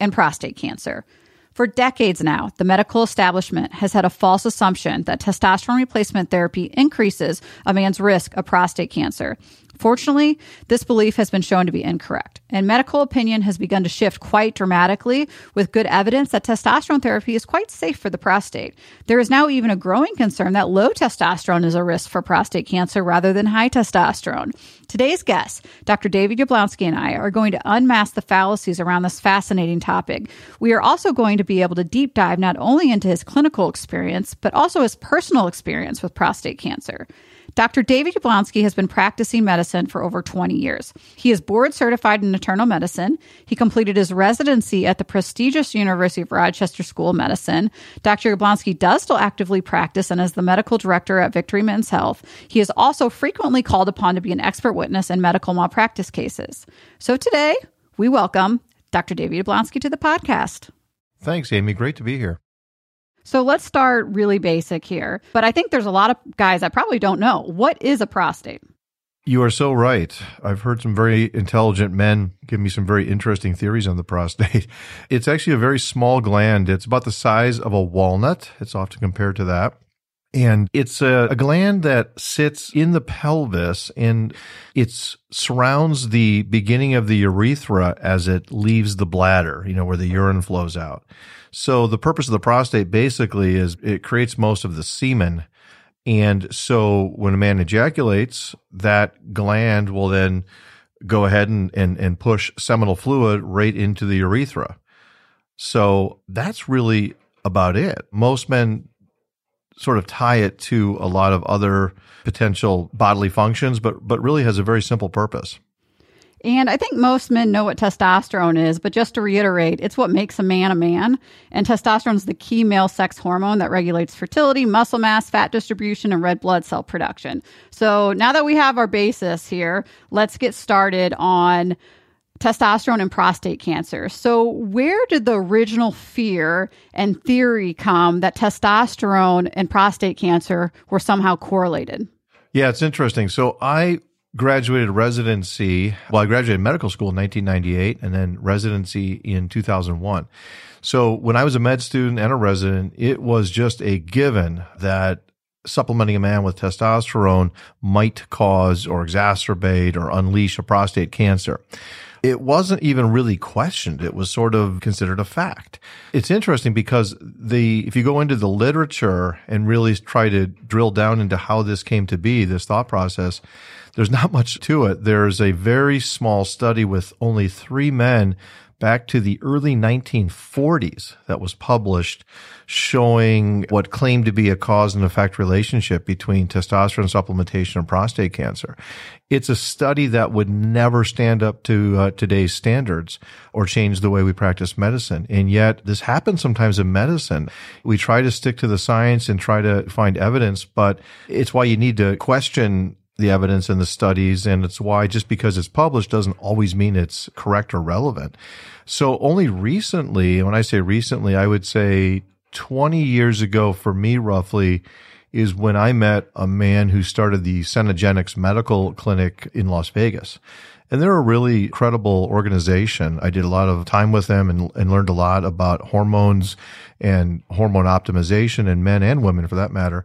and prostate cancer. For decades now, the medical establishment has had a false assumption that testosterone replacement therapy increases a man's risk of prostate cancer. Fortunately, this belief has been shown to be incorrect, and medical opinion has begun to shift quite dramatically with good evidence that testosterone therapy is quite safe for the prostate. There is now even a growing concern that low testosterone is a risk for prostate cancer rather than high testosterone. Today's guest, Dr. David Yablonsky, and I are going to unmask the fallacies around this fascinating topic. We are also going to be able to deep dive not only into his clinical experience, but also his personal experience with prostate cancer. Dr. David Yablonsky has been practicing medicine for over 20 years. He is board certified in internal medicine. He completed his residency at the prestigious University of Rochester School of Medicine. Dr. Yablonsky does still actively practice and is the medical director at Victory Men's Health. He is also frequently called upon to be an expert witness in medical malpractice cases. So today, we welcome Dr. David Yablonsky to the podcast. Thanks, Amy. Great to be here. So let's start really basic here. But I think there's a lot of guys that probably don't know what is a prostate. You are so right. I've heard some very intelligent men give me some very interesting theories on the prostate. It's actually a very small gland. It's about the size of a walnut. It's often compared to that. And it's a, a, gland that sits in the pelvis and it surrounds the beginning of the urethra as it leaves the bladder, you know, where the urine flows out. So the purpose of the prostate basically is it creates most of the semen. And so when a man ejaculates, that gland will then go ahead and, and, and push seminal fluid right into the urethra. So that's really about it. Most men sort of tie it to a lot of other potential bodily functions, but, but really has a very simple purpose. And I think most men know what testosterone is, but just to reiterate, it's what makes a man a man. And testosterone is the key male sex hormone that regulates fertility, muscle mass, fat distribution, and red blood cell production. So now that we have our basis here, let's get started on testosterone and prostate cancer. So, where did the original fear and theory come that testosterone and prostate cancer were somehow correlated? Yeah, it's interesting. So, I graduated residency. Well, I graduated medical school in 1998 and then residency in 2001. So when I was a med student and a resident, it was just a given that supplementing a man with testosterone might cause or exacerbate or unleash a prostate cancer it wasn't even really questioned. It was sort of considered a fact. It's interesting because the, if you go into the literature and really try to drill down into how this came to be, this thought process, there's not much to it. There's a very small study with only three men back to the early 1940s that was published showing what claimed to be a cause and effect relationship between testosterone supplementation and prostate cancer. It's a study that would never stand up to uh, today's standards or change the way we practice medicine. And yet this happens sometimes in medicine. We try to stick to the science and try to find evidence, but it's why you need to question the evidence and the studies. And it's why just because it's published doesn't always mean it's correct or relevant. So only recently, when I say recently, I would say 20 years ago for me, roughly, is when I met a man who started the Cenegenics Medical Clinic in Las Vegas. And they're a really credible organization. I did a lot of time with them and, and learned a lot about hormones and hormone optimization in men and women for that matter.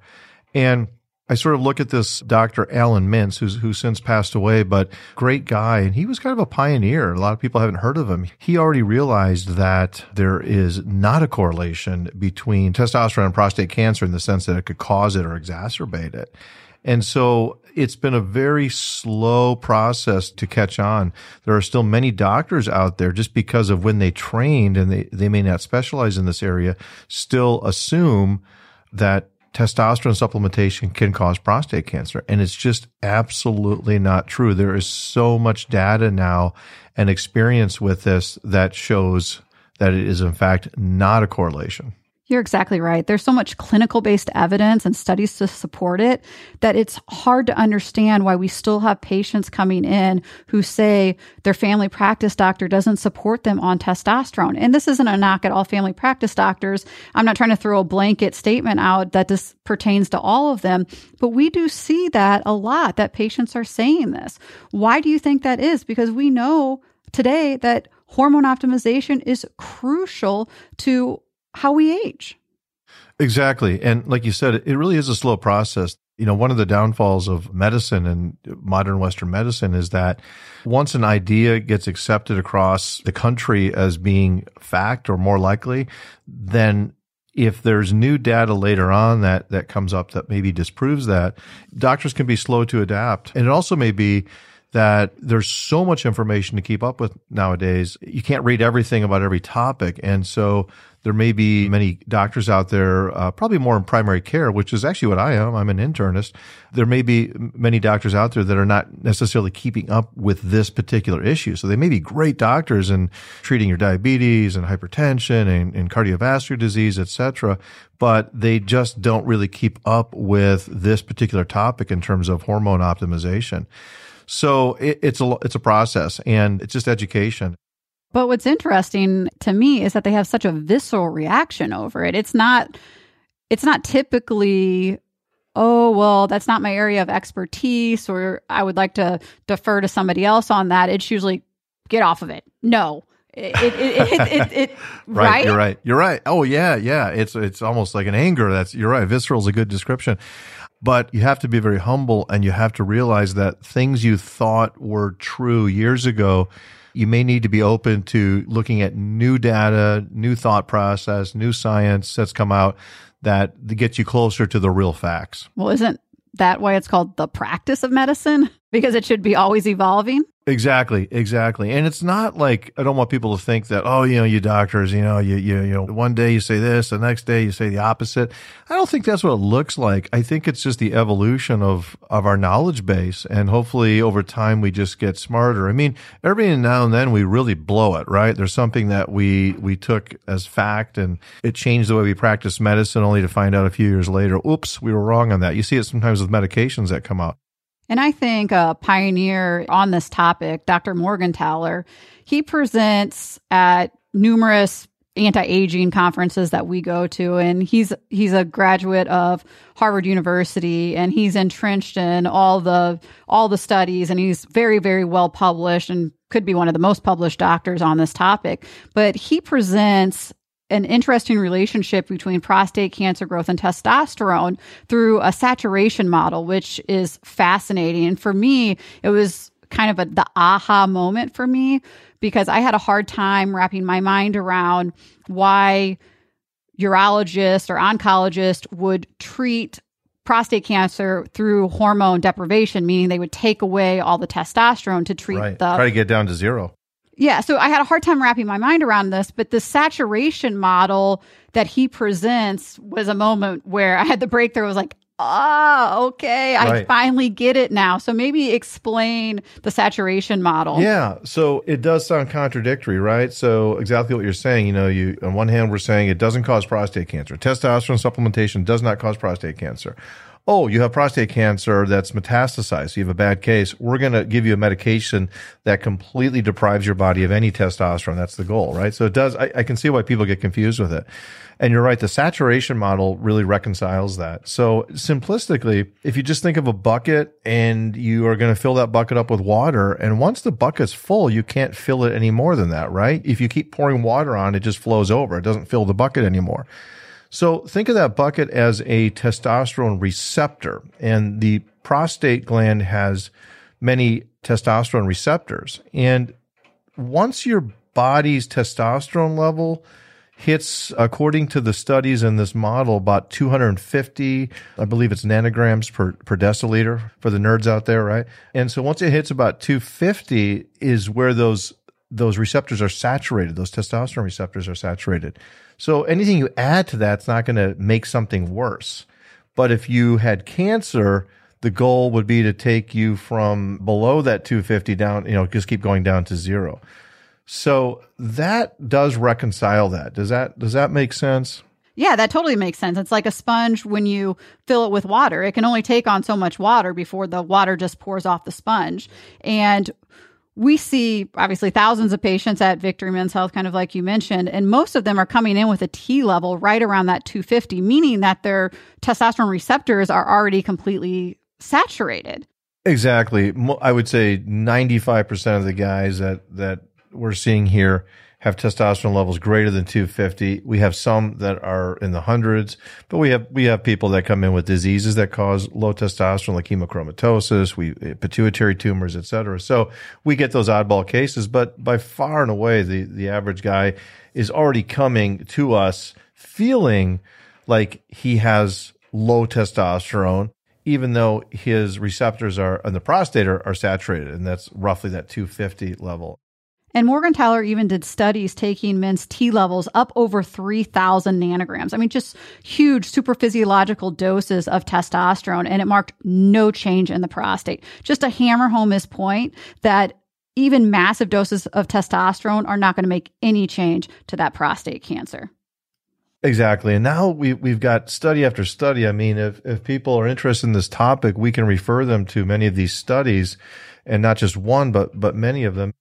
And I sort of look at this Dr. Alan Mintz, who's who's since passed away, but great guy, and he was kind of a pioneer. A lot of people haven't heard of him. He already realized that there is not a correlation between testosterone and prostate cancer in the sense that it could cause it or exacerbate it. And so it's been a very slow process to catch on. There are still many doctors out there just because of when they trained and they, they may not specialize in this area, still assume that testosterone supplementation can cause prostate cancer. And it's just absolutely not true. There is so much data now and experience with this that shows that it is in fact not a correlation. You're exactly right. There's so much clinical based evidence and studies to support it that it's hard to understand why we still have patients coming in who say their family practice doctor doesn't support them on testosterone. And this isn't a knock at all family practice doctors. I'm not trying to throw a blanket statement out that this pertains to all of them, but we do see that a lot that patients are saying this. Why do you think that is? Because we know today that hormone optimization is crucial to how we age. Exactly. And like you said, it really is a slow process. You know, one of the downfalls of medicine and modern Western medicine is that once an idea gets accepted across the country as being fact or more likely, then if there's new data later on that, that comes up that maybe disproves that, doctors can be slow to adapt. And it also may be that there's so much information to keep up with nowadays. You can't read everything about every topic. And so there may be many doctors out there, uh, probably more in primary care, which is actually what I am. I'm an internist. There may be many doctors out there that are not necessarily keeping up with this particular issue. So they may be great doctors in treating your diabetes and hypertension and, and cardiovascular disease, et cetera, but they just don't really keep up with this particular topic in terms of hormone optimization. So it, it's a it's a process and it's just education. But what's interesting to me is that they have such a visceral reaction over it. It's not it's not typically oh well that's not my area of expertise or I would like to defer to somebody else on that. It's usually get off of it. No. It, it, it, it right, right, you're right. You're right. Oh yeah, yeah. It's it's almost like an anger. That's you're right. Visceral is a good description. But you have to be very humble and you have to realize that things you thought were true years ago, you may need to be open to looking at new data, new thought process, new science that's come out that gets you closer to the real facts. Well, isn't that why it's called the practice of medicine? Because it should be always evolving? Exactly, exactly. And it's not like I don't want people to think that oh, you know, you doctors, you know, you you you know, one day you say this, the next day you say the opposite. I don't think that's what it looks like. I think it's just the evolution of of our knowledge base and hopefully over time we just get smarter. I mean, every now and then we really blow it, right? There's something that we we took as fact and it changed the way we practice medicine only to find out a few years later, oops, we were wrong on that. You see it sometimes with medications that come out. And I think a pioneer on this topic, Dr. Morgentaler, he presents at numerous anti-aging conferences that we go to and he's he's a graduate of Harvard University and he's entrenched in all the all the studies and he's very very well published and could be one of the most published doctors on this topic but he presents an interesting relationship between prostate cancer growth and testosterone through a saturation model, which is fascinating. And for me, it was kind of a, the aha moment for me because I had a hard time wrapping my mind around why urologists or oncologists would treat prostate cancer through hormone deprivation, meaning they would take away all the testosterone to treat right. the try to get down to zero. Yeah, so I had a hard time wrapping my mind around this, but the saturation model that he presents was a moment where I had the breakthrough. I was like, oh, okay, I finally get it now. So maybe explain the saturation model. Yeah, so it does sound contradictory, right? So exactly what you're saying, you know, you on one hand we're saying it doesn't cause prostate cancer. Testosterone supplementation does not cause prostate cancer oh, you have prostate cancer that's metastasized. You have a bad case. We're going to give you a medication that completely deprives your body of any testosterone. That's the goal, right? So it does, I, I, can see why people get confused with it. And you're right. The saturation model really reconciles that. So simplistically, if you just think of a bucket and you are going to fill that bucket up with water, and once the bucket's full, you can't fill it any more than that, right? If you keep pouring water on, it just flows over. It doesn't fill the bucket anymore. So think of that bucket as a testosterone receptor, and the prostate gland has many testosterone receptors. And once your body's testosterone level hits, according to the studies in this model, about 250, I believe it's nanograms per, per deciliter for the nerds out there, right? And so once it hits about 250 is where those those receptors are saturated. Those testosterone receptors are saturated. So anything you add to that's not going to make something worse. But if you had cancer, the goal would be to take you from below that 250 down, you know, just keep going down to zero. So that does reconcile that. Does that does that make sense? Yeah, that totally makes sense. It's like a sponge when you fill it with water. It can only take on so much water before the water just pours off the sponge. And we see obviously thousands of patients at Victory Men's Health, kind of like you mentioned, and most of them are coming in with a T level right around that 250, meaning that their testosterone receptors are already completely saturated. Exactly. I would say 95% of the guys that, that we're seeing here have testosterone levels greater than 250. We have some that are in the hundreds, but we have we have people that come in with diseases that cause low testosterone, like hemochromatosis, we eh, pituitary tumors, et cetera. So we get those oddball cases, but by far and away, the the average guy is already coming to us feeling like he has low testosterone even though his receptors are in the prostate are, are saturated, and that's roughly that 250 level. And Morgentaler even did studies taking men's T levels up over 3,000 nanograms. I mean, just huge super physiological doses of testosterone, and it marked no change in the prostate. Just to hammer home his point that even massive doses of testosterone are not going to make any change to that prostate cancer. Exactly. And now we, we've got study after study. I mean, if, if people are interested in this topic, we can refer them to many of these studies and not just one, but, but many of them.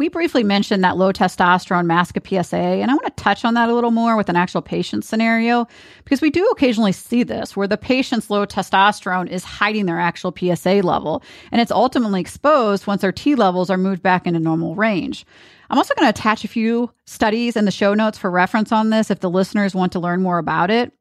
We briefly mentioned that low testosterone mask a PSA, and I want to touch on that a little more with an actual patient scenario because we do occasionally see this where the patient's low testosterone is hiding their actual PSA level, and it's ultimately exposed once their T levels are moved back into normal range. I'm also going to attach a few studies in the show notes for reference on this if the listeners want to learn more about it.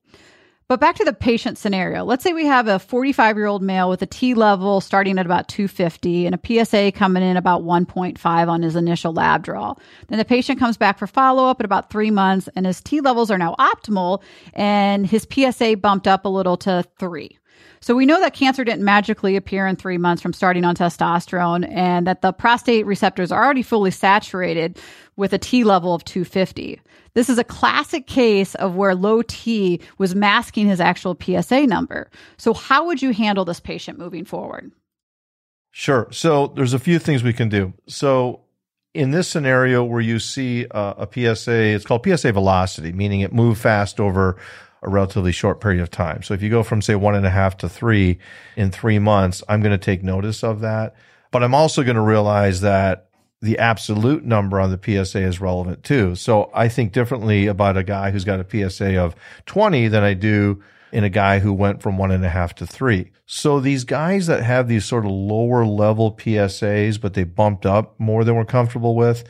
But back to the patient scenario. Let's say we have a 45 year old male with a T level starting at about 250 and a PSA coming in about 1.5 on his initial lab draw. Then the patient comes back for follow up at about three months and his T levels are now optimal and his PSA bumped up a little to three. So we know that cancer didn't magically appear in three months from starting on testosterone and that the prostate receptors are already fully saturated with a T level of 250. This is a classic case of where low T was masking his actual PSA number. So how would you handle this patient moving forward? Sure. So there's a few things we can do. So in this scenario where you see a, a PSA, it's called PSA velocity, meaning it moved fast over a relatively short period of time. So if you go from say one and a half to three in three months, I'm going to take notice of that. But I'm also going to realize that the absolute number on the PSA is relevant too. So I think differently about a guy who's got a PSA of 20 than I do in a guy who went from one and a half to three. So these guys that have these sort of lower level PSAs, but they bumped up more than we're comfortable with,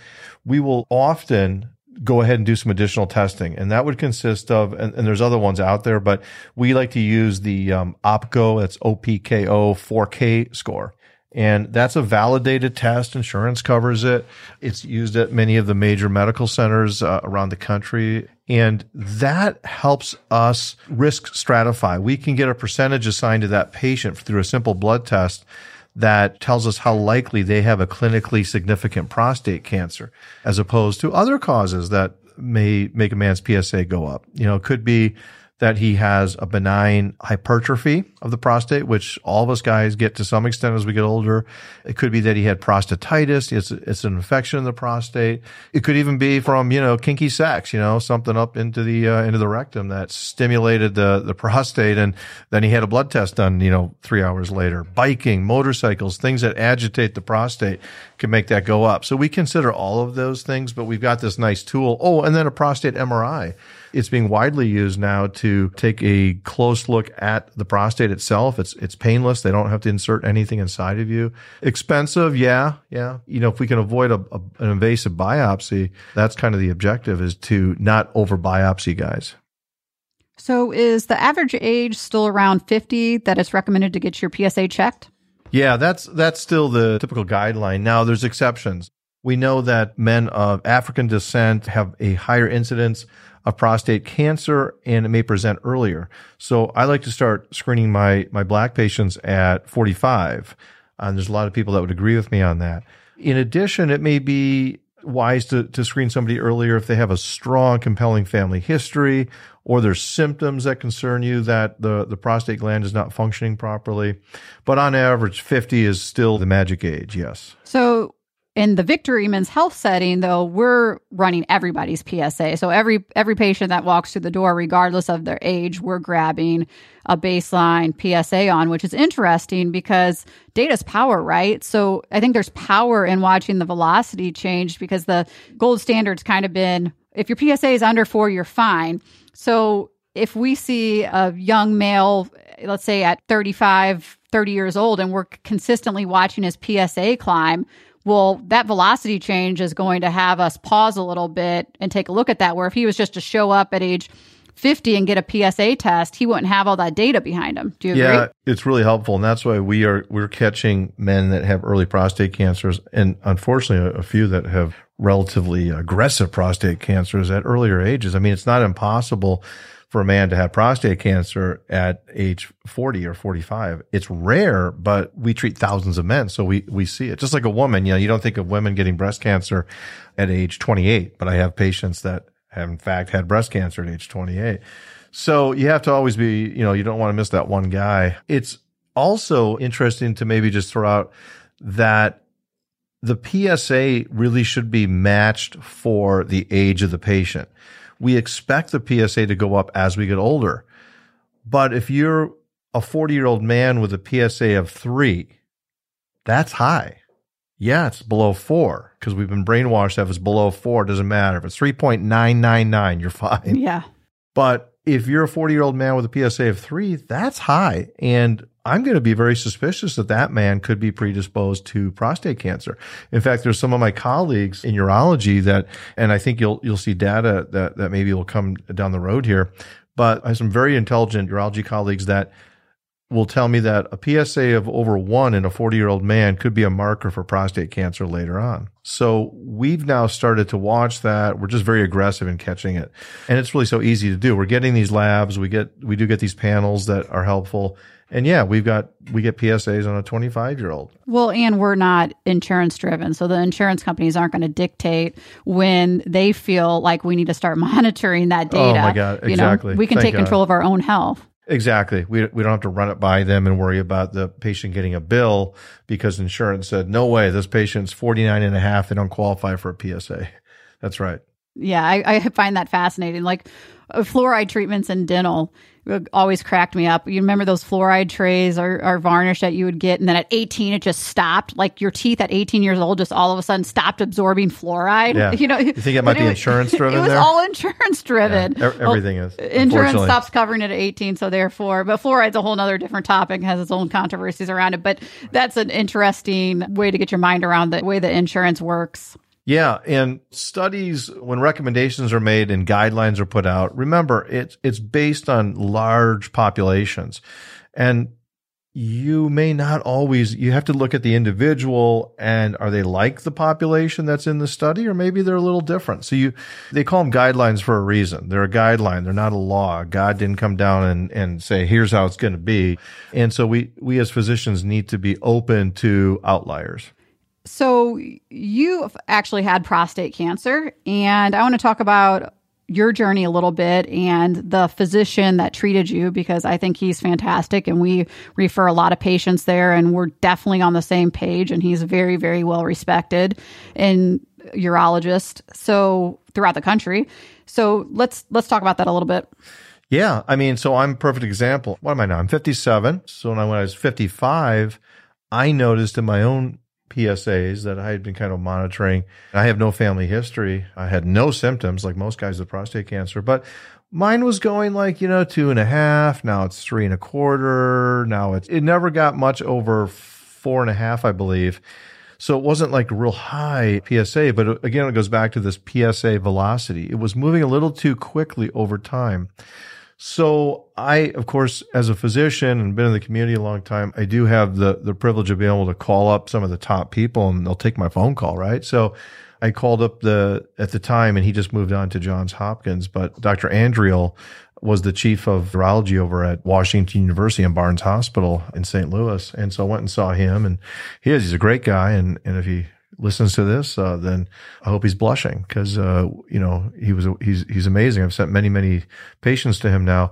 we will often go ahead and do some additional testing. And that would consist of, and, and there's other ones out there, but we like to use the um, OPKO, that's OPKO 4K score. And that's a validated test. Insurance covers it. It's used at many of the major medical centers uh, around the country. And that helps us risk stratify. We can get a percentage assigned to that patient through a simple blood test that tells us how likely they have a clinically significant prostate cancer as opposed to other causes that may make a man's PSA go up. You know, it could be that he has a benign hypertrophy of the prostate, which all of us guys get to some extent as we get older. It could be that he had prostatitis. It's, it's an infection in the prostate. It could even be from, you know, kinky sex, you know, something up into the, uh, into the rectum that stimulated the, the prostate. And then he had a blood test done, you know, three hours later. Biking, motorcycles, things that agitate the prostate can make that go up. So we consider all of those things, but we've got this nice tool. Oh, and then a prostate MRI it's being widely used now to take a close look at the prostate itself. It's it's painless. They don't have to insert anything inside of you. Expensive, yeah, yeah. You know, if we can avoid a, a, an invasive biopsy, that's kind of the objective is to not over biopsy guys. So is the average age still around 50 that it's recommended to get your PSA checked? Yeah, that's that's still the typical guideline. Now there's exceptions. We know that men of African descent have a higher incidence of prostate cancer and it may present earlier. So I like to start screening my, my black patients at 45. And there's a lot of people that would agree with me on that. In addition, it may be wise to, to screen somebody earlier if they have a strong, compelling family history or there's symptoms that concern you that the, the prostate gland is not functioning properly. But on average, 50 is still the magic age. Yes. So in the Victory Men's Health setting, though, we're running everybody's PSA. So every every patient that walks through the door, regardless of their age, we're grabbing a baseline PSA on, which is interesting because data's power, right? So I think there's power in watching the velocity change because the gold standard's kind of been if your PSA is under four, you're fine. So if we see a young male, let's say at 35, 30 years old, and we're consistently watching his PSA climb, well, that velocity change is going to have us pause a little bit and take a look at that. Where if he was just to show up at age 50 and get a PSA test, he wouldn't have all that data behind him. Do you agree? Yeah, it's really helpful. And that's why we are, we're catching men that have early prostate cancers and unfortunately a, a few that have relatively aggressive prostate cancers at earlier ages. I mean, it's not impossible for a man to have prostate cancer at age 40 or 45. It's rare, but we treat thousands of men. So we, we see it just like a woman. You know, you don't think of women getting breast cancer at age 28, but I have patients that have in fact had breast cancer at age 28. So you have to always be, you know, you don't want to miss that one guy. It's also interesting to maybe just throw out that the PSA really should be matched for the age of the patient we expect the PSA to go up as we get older. But if you're a 40 year old man with a PSA of three, that's high. Yeah, it's below four because we've been brainwashed that if it's below four, it doesn't matter. If it's 3.999, you're fine. Yeah. But if you're a 40 year old man with a PSA of three, that's high. And I'm going to be very suspicious that that man could be predisposed to prostate cancer. In fact, there's some of my colleagues in urology that, and I think you'll, you'll see data that, that maybe will come down the road here, but I have some very intelligent urology colleagues that will tell me that a PSA of over one in a 40 year old man could be a marker for prostate cancer later on. So we've now started to watch that. We're just very aggressive in catching it. And it's really so easy to do. We're getting these labs. We get, we do get these panels that are helpful. And yeah, we've got, we get PSAs on a 25 year old. Well, and we're not insurance driven. So the insurance companies aren't going to dictate when they feel like we need to start monitoring that data. Oh my God. Exactly. You know, we can Thank take God. control of our own health. Exactly. We, we don't have to run it by them and worry about the patient getting a bill because insurance said, no way, this patient's 49 and a half. They don't qualify for a PSA. That's right. Yeah, I, I find that fascinating. Like uh, fluoride treatments in dental always cracked me up. You remember those fluoride trays or, or, varnish that you would get, and then at 18 it just stopped. Like your teeth at 18 years old just all of a sudden stopped absorbing fluoride. Yeah. You know, you think it might be insurance driven? It was there? all insurance driven. Yeah, everything well, is. Insurance stops covering it at 18, so therefore, but fluoride's a whole other different topic, has its own controversies around it. But that's an interesting way to get your mind around the way the insurance works. Yeah, and studies when recommendations are made and guidelines are put out, remember it's it's based on large populations. And you may not always you have to look at the individual and are they like the population that's in the study or maybe they're a little different. So you they call them guidelines for a reason. They're a guideline. They're not a law. God didn't come down and, and say here's how it's going to be. And so we we as physicians need to be open to outliers so you've actually had prostate cancer, and I want to talk about your journey a little bit and the physician that treated you because I think he's fantastic and we refer a lot of patients there and we're definitely on the same page and he's very very well respected and urologist so throughout the country. So let's let's talk about that a little bit. Yeah, I mean, so I'm a perfect example. What am I now? I'm 57. So when I, when I was 55, I noticed in my own PSAs that I had been kind of monitoring. I have no family history. I had no symptoms like most guys with prostate cancer, but mine was going like, you know, two and a half. Now it's three and a quarter. Now it's, it never got much over four and a half, I believe. So it wasn't like real high PSA, but again, it goes back to this PSA velocity. It was moving a little too quickly over time. So I, of course, as a physician and been in the community a long time, I do have the, the privilege of being able to call up some of the top people and they'll take my phone call, right? So I called up the, at the time and he just moved on to Johns Hopkins, but Dr. Andriole was the chief of urology over at Washington University and Barnes Hospital in St. Louis. And so I went and saw him and he is, he's a great guy. And, and if he listens to this, uh, then I hope he's blushing because, uh, you know, he was, he's, he's amazing. I've sent many, many patients to him now,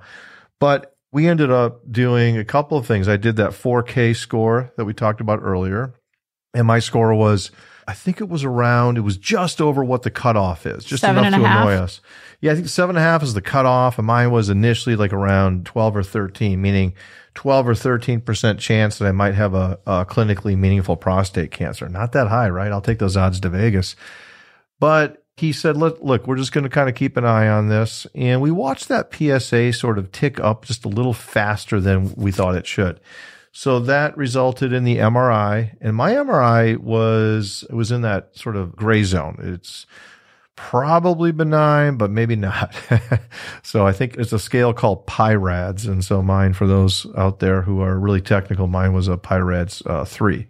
but we ended up doing a couple of things. I did that 4K score that we talked about earlier and my score was I think it was around, it was just over what the cutoff is, just Seven enough to half? annoy us. Yeah, I think seven and a half is the cutoff, and mine was initially like around 12 or 13, meaning 12 or 13% chance that I might have a, a clinically meaningful prostate cancer. Not that high, right? I'll take those odds to Vegas. But he said, look, look, we're just going to kind of keep an eye on this. And we watched that PSA sort of tick up just a little faster than we thought it should. So that resulted in the MRI and my MRI was, it was in that sort of gray zone. It's probably benign, but maybe not. so I think it's a scale called PIRADS. And so mine, for those out there who are really technical, mine was a PIRADS uh, three.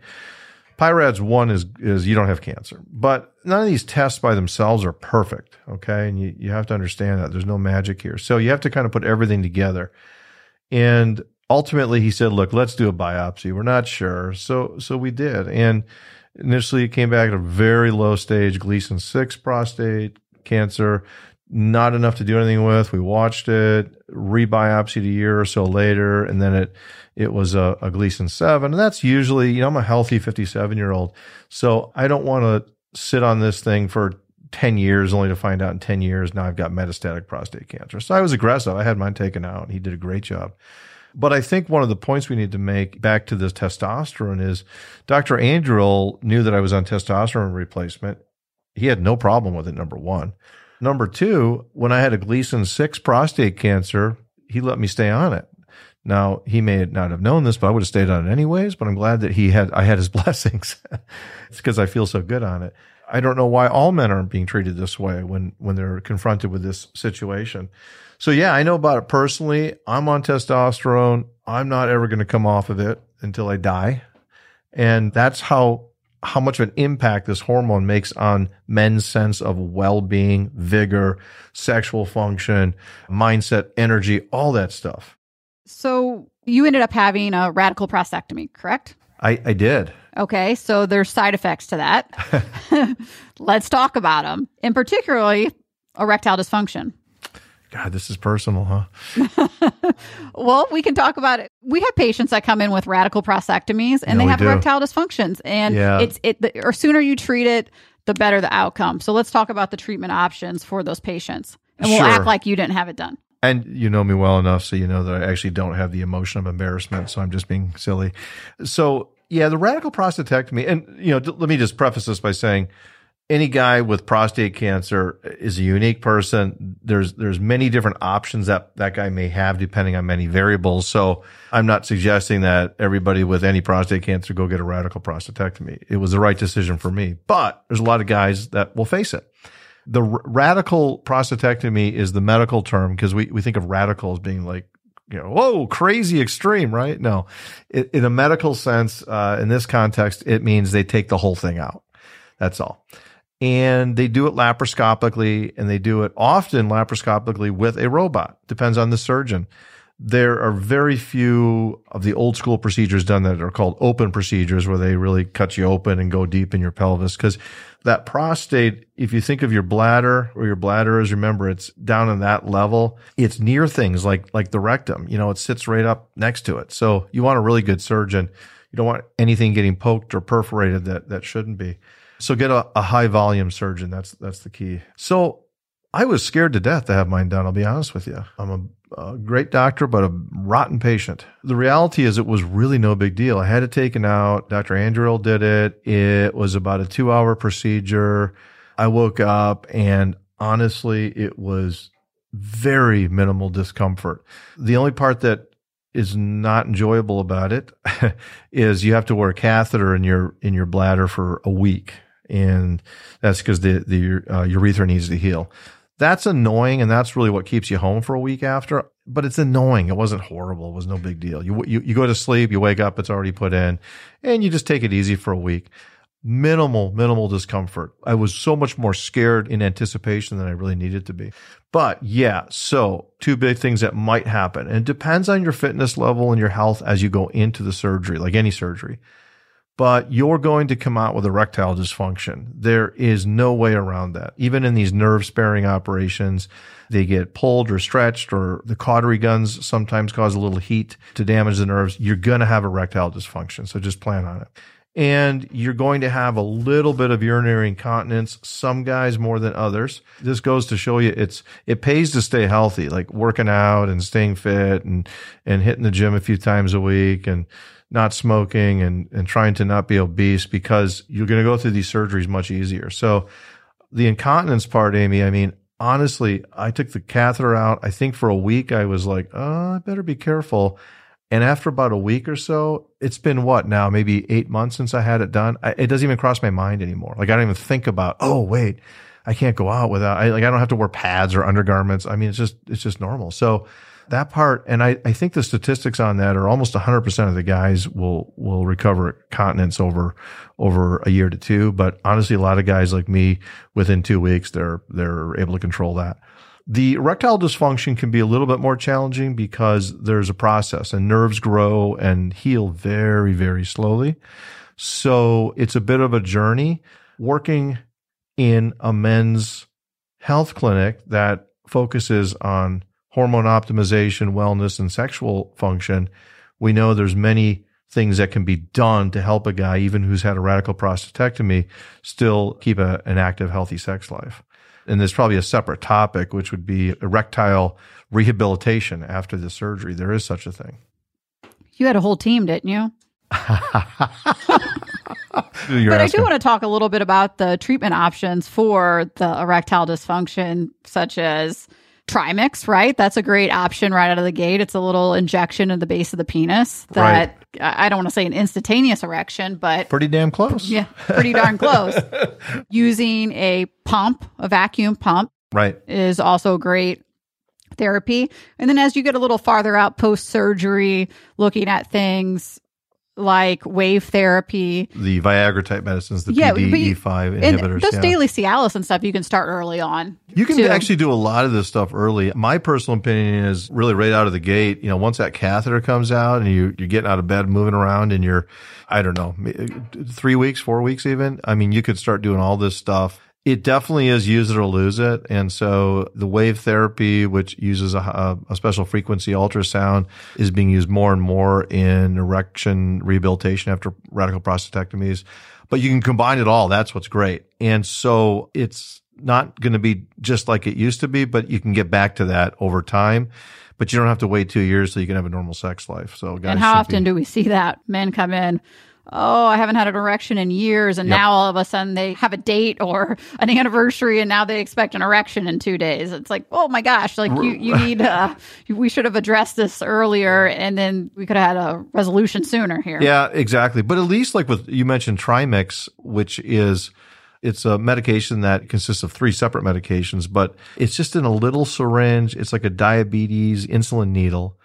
PIRADS one is is you don't have cancer, but none of these tests by themselves are perfect. Okay, and you you have to understand that there's no magic here. So you have to kind of put everything together. And ultimately, he said, "Look, let's do a biopsy. We're not sure." So so we did, and initially it came back at a very low stage Gleason six prostate cancer. Not enough to do anything with. We watched it, rebiopsied a year or so later, and then it it was a, a Gleason 7. And that's usually, you know, I'm a healthy 57 year old. So I don't want to sit on this thing for 10 years only to find out in 10 years now I've got metastatic prostate cancer. So I was aggressive. I had mine taken out he did a great job. But I think one of the points we need to make back to this testosterone is Dr. Andriole knew that I was on testosterone replacement. He had no problem with it, number one. Number two, when I had a Gleason 6 prostate cancer, he let me stay on it. Now he may not have known this, but I would have stayed on it anyways. But I'm glad that he had I had his blessings. it's because I feel so good on it. I don't know why all men aren't being treated this way when when they're confronted with this situation. So yeah, I know about it personally. I'm on testosterone. I'm not ever going to come off of it until I die, and that's how how much of an impact this hormone makes on men's sense of well-being, vigor, sexual function, mindset, energy, all that stuff. So you ended up having a radical prostatectomy, correct? I, I did. Okay, so there's side effects to that. Let's talk about them, and particularly erectile dysfunction. God, this is personal, huh? well, we can talk about it. We have patients that come in with radical prostatectomies, and Yeah, they have do. erectile dysfunctions, and Yeah. it's it. The or sooner you treat it, the better the outcome. So let's talk about the treatment options for those patients, and we'll Sure. act like you didn't have it done. And you know me well enough, so you know that I actually don't have the emotion of embarrassment. So I'm just being silly. So yeah, the radical prostatectomy, and you know, d- let me just preface this by saying, any guy with prostate cancer is a unique person. There's there's many different options that that guy may have depending on many variables. So I'm not suggesting that everybody with any prostate cancer go get a radical prostatectomy. It was the right decision for me, but there's a lot of guys that will face it the r- radical prostatectomy is the medical term because we, we think of radical as being like, you know, whoa, crazy extreme, right? No, it, in a medical sense, uh, in this context, it means they take the whole thing out. That's all. And they do it laparoscopically and they do it often laparoscopically with a robot. Depends on the surgeon. There are very few of the old school procedures done that are called open procedures where they really cut you open and go deep in your pelvis. Cause that prostate, if you think of your bladder or your bladder is, remember it's down in that level. It's near things like, like the rectum, you know, it sits right up next to it. So you want a really good surgeon. You don't want anything getting poked or perforated that, that shouldn't be. So get a, a high volume surgeon. That's, that's the key. So I was scared to death to have mine done. I'll be honest with you. I'm a, a great doctor, but a rotten patient. The reality is it was really no big deal. I had it taken out. Dr. Andriole did it. It was about a two hour procedure. I woke up and honestly, it was very minimal discomfort. The only part that is not enjoyable about it is you have to wear a catheter in your in your bladder for a week, and that's because the the uh, urethra needs to heal. That's annoying, and that's really what keeps you home for a week after. But it's annoying. It wasn't horrible. It was no big deal. You you you go to sleep, you wake up, it's already put in, and you just take it easy for a week. Minimal, minimal discomfort. I was so much more scared in anticipation than I really needed to be. But yeah, so two big things that might happen. And it depends on your fitness level and your health as you go into the surgery, like any surgery. But you're going to come out with erectile dysfunction. There is no way around that. Even in these nerve sparing operations, they get pulled or stretched or the cautery guns sometimes cause a little heat to damage the nerves. You're going to have erectile dysfunction. So just plan on it. and you're going to have a little bit of urinary incontinence some guys more than others this goes to show you it's it pays to stay healthy like working out and staying fit and and hitting the gym a few times a week and not smoking and and trying to not be obese because you're going to go through these surgeries much easier so the incontinence part amy i mean honestly i took the catheter out i think for a week i was like oh i better be careful and after about a week or so, it's been what now, maybe eight months since I had it done. I, it doesn't even cross my mind anymore. Like I don't even think about, oh, wait, I can't go out without, I like, I don't have to wear pads or undergarments. I mean, it's just, it's just normal. So that part, and I, I think the statistics on that are almost 100% of the guys will, will recover continence over, over a year to two. But honestly, a lot of guys like me within two weeks, they're, they're able to control that. The erectile dysfunction can be a little bit more challenging because there's a process and nerves grow and heal very, very slowly. So it's a bit of a journey working in a men's health clinic that focuses on hormone optimization, wellness, and sexual function. We know there's many things that can be done to help a guy, even who's had a radical prostatectomy, still keep a, an active, healthy sex life and there's probably a separate topic, which would be erectile rehabilitation after the surgery. There is such a thing. You had a whole team, didn't you? but. I do want to talk a little bit about the treatment options for the erectile dysfunction, such as Trimix, right? That's a great option right out of the gate. It's a little injection in the base of the penis that right. I don't want to say an instantaneous erection, but pretty damn close. Yeah, pretty darn close. Using a pump, a vacuum pump, right, is also great therapy. And then as you get a little farther out post surgery, looking at things like wave therapy, the Viagra type medicines, the yeah, PDE5 inhibitors, those yeah. daily Cialis and stuff, you can start early on. You can too. actually do a lot of this stuff early. My personal opinion is really right out of the gate. You know, once that catheter comes out and you you're getting out of bed, moving around, and you're, I don't know, uh, three weeks, four weeks, even. I mean, you could start doing all this stuff it definitely is use it or lose it. And so the wave therapy, which uses a, a, special frequency ultrasound, is being used more and more in erection rehabilitation after radical prostatectomies. But you can combine it all. That's what's great. And so it's not going to be just like it used to be, but you can get back to that over time. But you don't have to wait two years so you can have a normal sex life. So, and how often be, do we see that men come in? Oh, I haven't had an erection in years. And yep. now all of a sudden they have a date or an anniversary and now they expect an erection in two days. It's like, oh my gosh, like you, you need, uh, we should have addressed this earlier and then we could have had a resolution sooner here. Yeah, exactly. But at least like with, you mentioned Trimix, which is, it's a medication that consists of three separate medications, but it's just in a little syringe. It's like a diabetes insulin needle.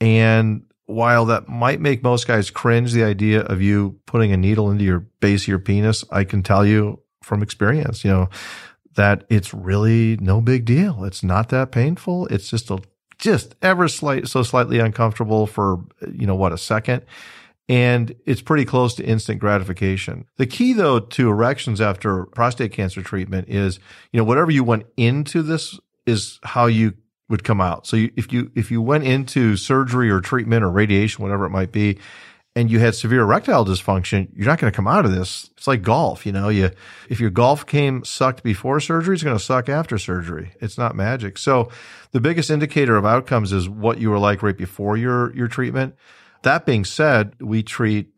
And while that might make most guys cringe, the idea of you putting a needle into your base of your penis, I can tell you from experience, you know, that it's really no big deal. It's not that painful. It's just a, just ever slight, so slightly uncomfortable for, you know, what, a second. And it's pretty close to instant gratification. The key though to erections after prostate cancer treatment is, you know, whatever you went into this is how you would come out. So you, if you if you went into surgery or treatment or radiation, whatever it might be, and you had severe erectile dysfunction, you're not going to come out of this. It's like golf, you know. You if your golf game sucked before surgery, it's going to suck after surgery. It's not magic. So the biggest indicator of outcomes is what you were like right before your your treatment. That being said, we treat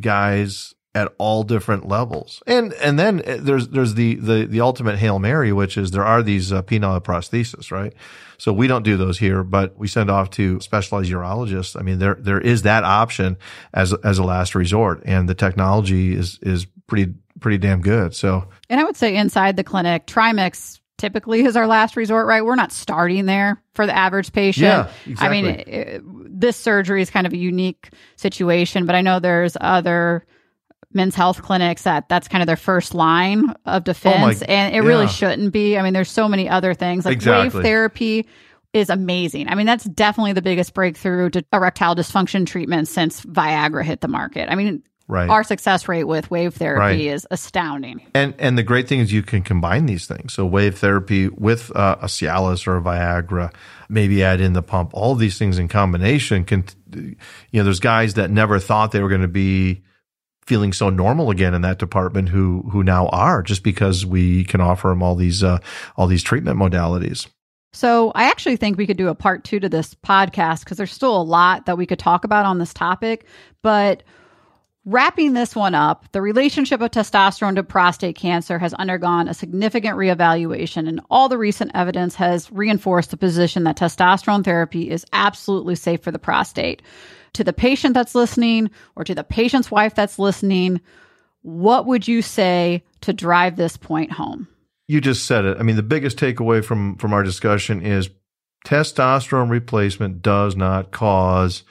guys at all different levels. And and then uh, there's there's the the the ultimate hail mary, which is there are these uh, penile prosthesis, right? So we don't do those here, but we send off to specialized urologists. I mean, there there is that option as as a last resort, and the technology is is pretty pretty damn good. So, and I would say inside the clinic, Trimix typically is our last resort, right? We're not starting there for the average patient. Yeah, exactly. I mean, it, this surgery is kind of a unique situation, but I know there's other men's health clinics that that's kind of their first line of defense. Oh my, and it yeah. really shouldn't be. I mean, there's so many other things like exactly. wave therapy is amazing. I mean, that's definitely the biggest breakthrough to erectile dysfunction treatment since Viagra hit the market. I mean, Right. Our success rate with wave therapy right. is astounding. And and the great thing is you can combine these things. So wave therapy with uh, a Cialis or a Viagra, maybe add in the pump. All these things in combination can, you know, there's guys that never thought they were going to be feeling so normal again in that department who who now are just because we can offer them all these uh, all these treatment modalities. So I actually think we could do a part two to this podcast because there's still a lot that we could talk about on this topic. But wrapping this one up, the relationship of testosterone to prostate cancer has undergone a significant reevaluation, and all the recent evidence has reinforced the position that testosterone therapy is absolutely safe for the prostate. To the patient that's listening, or to the patient's wife that's listening, what would you say to drive this point home? you just said it. I mean, the biggest takeaway from from our discussion is testosterone replacement does not cause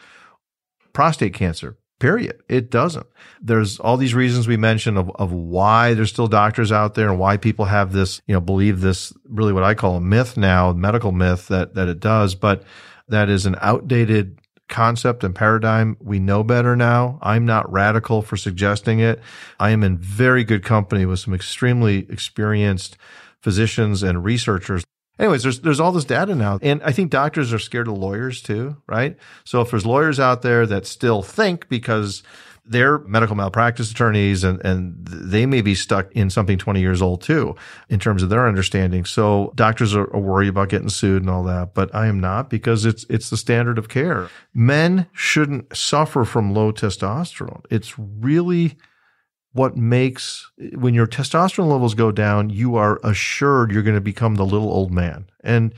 prostate cancer. Period. It doesn't. There's all these reasons we mentioned of, of why there's still doctors out there and why people have this, you know, believe this really what I call a myth now, medical myth that that it does, but that is an outdated concept and paradigm. We know better now. I'm not radical for suggesting it. I am in very good company with some extremely experienced physicians and researchers. Anyways, there's there's all this data now, and I think doctors are scared of lawyers too, right? So if there's lawyers out there that still think because they're medical malpractice attorneys and, and they may be stuck in something 20 years old too, in terms of their understanding. So doctors are, are worried about getting sued and all that, but I am not because it's, it's the standard of care. Men shouldn't suffer from low testosterone. It's really what makes when your testosterone levels go down, you are assured you're going to become the little old man. And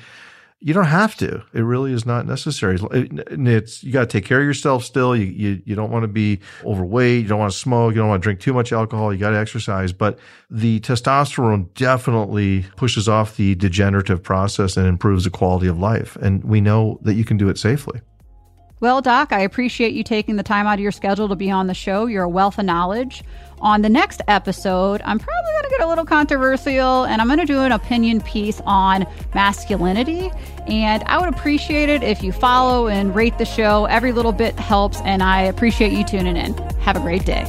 you don't have to. It really is not necessary. It's you got to take care of yourself still. You you, you don't want to be overweight. You don't want to smoke. You don't want to drink too much alcohol. You got to exercise. But the testosterone definitely pushes off the degenerative process and improves the quality of life. And we know that you can do it safely. Well, Doc, I appreciate you taking the time out of your schedule to be on the show. You're a wealth of knowledge. On the next episode, I'm probably going to get a little controversial and I'm going to do an opinion piece on masculinity. And I would appreciate it if you follow and rate the show. Every little bit helps, and I appreciate you tuning in. Have a great day.